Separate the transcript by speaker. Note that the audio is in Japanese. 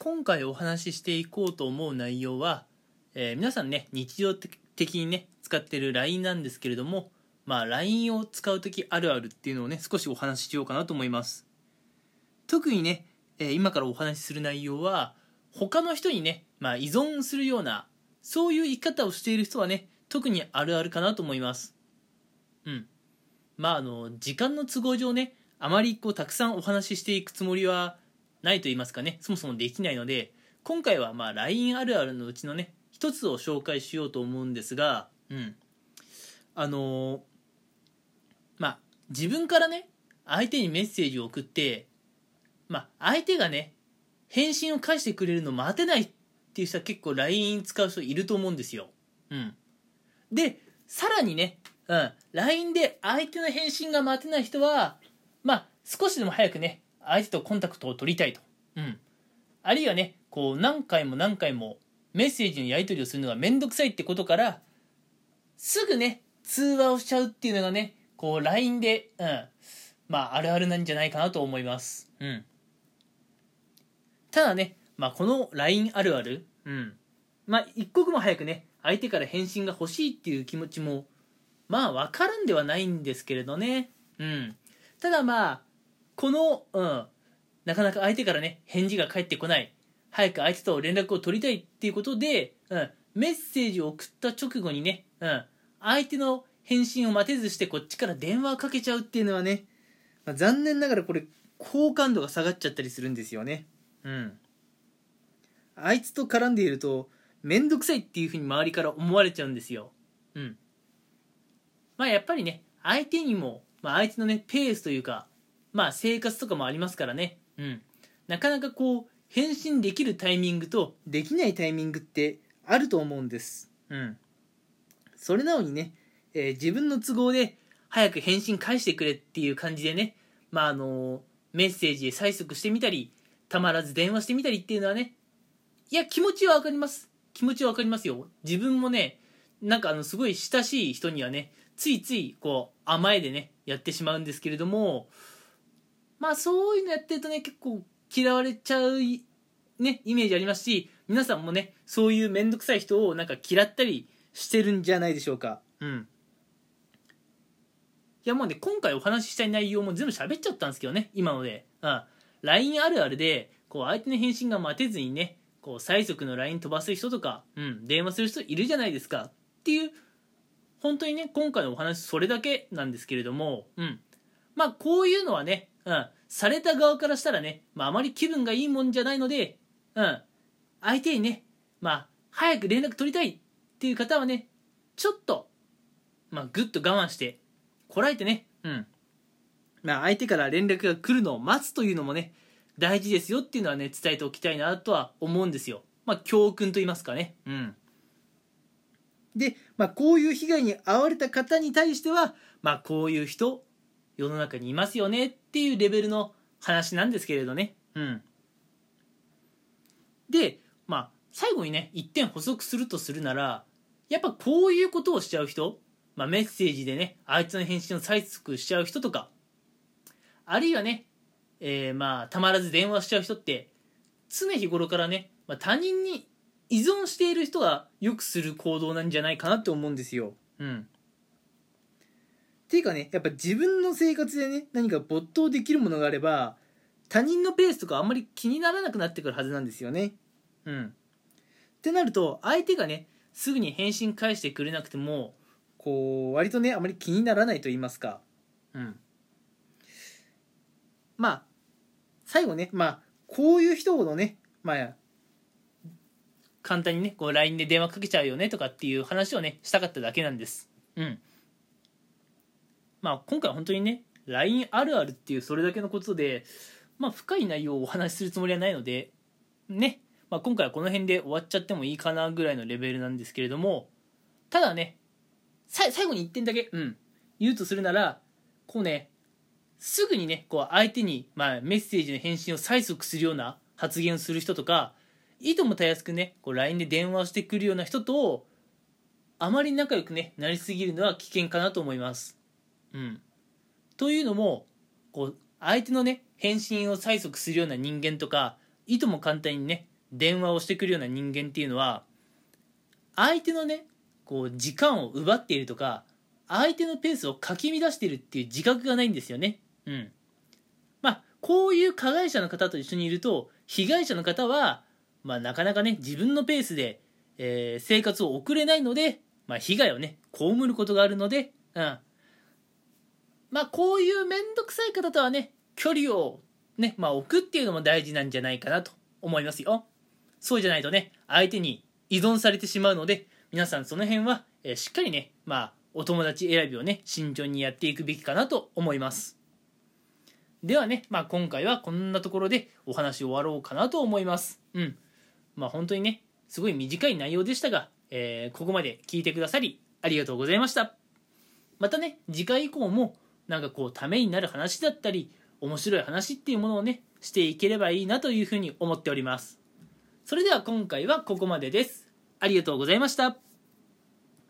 Speaker 1: 今回お話ししていこうと思う内容は、えー皆さんね日常的にね使ってる LINE なんですけれどもまあ LINE を使う時あるあるっていうのをね少しお話ししようかなと思います。特にね、えー今からお話しする内容は他の人にね、まあ、依存するようなそういう生き方をしている人はね特にあるあるかなと思います。うん。まああの時間の都合上ねあまりこうたくさんお話ししていくつもりはないと言いますかねそもそもできないので今回はまあ LINE あるあるのうちのね一つを紹介しようと思うんですがうん。あのーまあ自分からね相手にメッセージを送ってまあ相手がね返信を返してくれるの待てないっていう人は結構 LINE 使う人いると思うんですよ。うん。でさらにねうん、LINE で相手の返信が待てない人は、まあ、少しでも早くね、相手とコンタクトを取りたいと。うん。あるいはね、こう、何回も何回もメッセージのやり取りをするのがめんどくさいってことから、すぐね、通話をしちゃうっていうのがね、こう、LINE で、うん、まあ、あるあるなんじゃないかなと思います。うん。ただね、まあ、この LINE あるある、うん。まあ、一刻も早くね、相手から返信が欲しいっていう気持ちも、まあ分からんではないんですけれどね。うん。ただまあ、この、うん、なかなか相手からね、返事が返ってこない。早く相手と連絡を取りたいっていうことで、うん、メッセージを送った直後にね、うん、相手の返信を待てずしてこっちから電話をかけちゃうっていうのはね、まあ、残念ながらこれ、好感度が下がっちゃったりするんですよね。うん。あいつと絡んでいると、めんどくさいっていうふうに周りから思われちゃうんですよ。うん。まあやっぱりね、相手にも、まあ相手のね、ペースというか、まあ生活とかもありますからね。うん。なかなかこう、返信できるタイミングと、できないタイミングってあると思うんです。うん。それなのにね、えー自分の都合で早く返信返してくれっていう感じでね、まああのメッセージで催促してみたり、たまらず電話してみたりっていうのはね、いや、気持ちはわかります。気持ちはわかりますよ。自分もね、なんかあの、すごい親しい人にはね、ついつい、こう、甘えでね、やってしまうんですけれども、まあそういうのやってるとね、結構嫌われちゃう、ね、イメージありますし、皆さんもね、そういうめんどくさい人をなんか嫌ったりしてるんじゃないでしょうか。うん。いやもうね、今回お話ししたい内容も全部喋っちゃったんですけどね、今ので。うん。LINE あるあるで、こう相手の返信が待てずにね、こう催促の LINE 飛ばす人とか、うん、電話する人いるじゃないですかっていう本当にね今回のお話それだけなんですけれども、うん、まあこういうのはね、うん、された側からしたらね、まあ、まり気分がいいもんじゃないので、うん、相手にね、まあ、早く連絡取りたいっていう方はねちょっと、まあ、ぐっと我慢してこらえてね、うん。まあ、相手から連絡が来るのを待つというのもね大事ですよっていうのはね伝えておきたいなとは思うんですよ。まあ教訓と言いますかね。うん。で、まあ、こういう被害に遭われた方に対してはまあこういう人世の中にいますよねっていうレベルの話なんですけれどねうんでまあ最後にね一点補足するとするならやっぱこういうことをしちゃう人、まあ、メッセージでねあいつの返信を催促しちゃう人とかあるいはねえーまあたまらず電話しちゃう人って常日頃からね、まあ、他人に依存している人がよくする行動なんじゃないかなって思うんですよ。うん。ていうかねやっぱ自分の生活でね何か没頭できるものがあれば他人のペースとかあんまり気にならなくなってくるはずなんですよね。うん。ってなると相手がねすぐに返信返してくれなくてもこう割とねあまり気にならないと言いますか。うん。まあ最後ねまあこういう人ほどねまあ簡単にねこう LINE で電話かけちゃうよねとかっていう話をねしたかっただけなんですうんまあ今回は本当にね LINE あるあるっていうそれだけのことでまあ深い内容をお話しするつもりはないのでね、まあ、今回はこの辺で終わっちゃってもいいかなぐらいのレベルなんですけれどもただね最後に1点だけ、うん、言うとするならこうねすぐにねこう相手に、まあ、メッセージの返信を催促するような発言をする人とかいともたやすくねこう LINE で電話をしてくるような人とあまり仲良くねなりすぎるのは危険かなと思います。うん、というのもこう相手のね返信を催促するような人間とかいとも簡単にね電話をしてくるような人間っていうのは相手のねこう時間を奪っているとか相手のペースをかき乱しているっていう自覚がないんですよね。うん。まあこういう加害者の方と一緒にいると被害者の方は、まあ、なかなかね自分のペースで、えー、生活を送れないので、まあ、被害をね被ることがあるので、うん、まあこういう面倒くさい方とはね距離をね、まあ、置くっていうのも大事なんじゃないかなと思いますよ。そうじゃないとね相手に依存されてしまうので皆さんその辺は、えー、しっかりねまあお友達選びをね慎重にやっていくべきかなと思います。ではね、まあ、今回はこんなところでお話終わろうかなと思います。うん。まあ本当にねすごい短い内容でしたが、えー、ここまで聞いてくださりありがとうございました。またね次回以降もなんかこうためになる話だったり面白い話っていうものをねしていければいいなというふうに思っております。それでは今回はここまでです。ありがとうございました。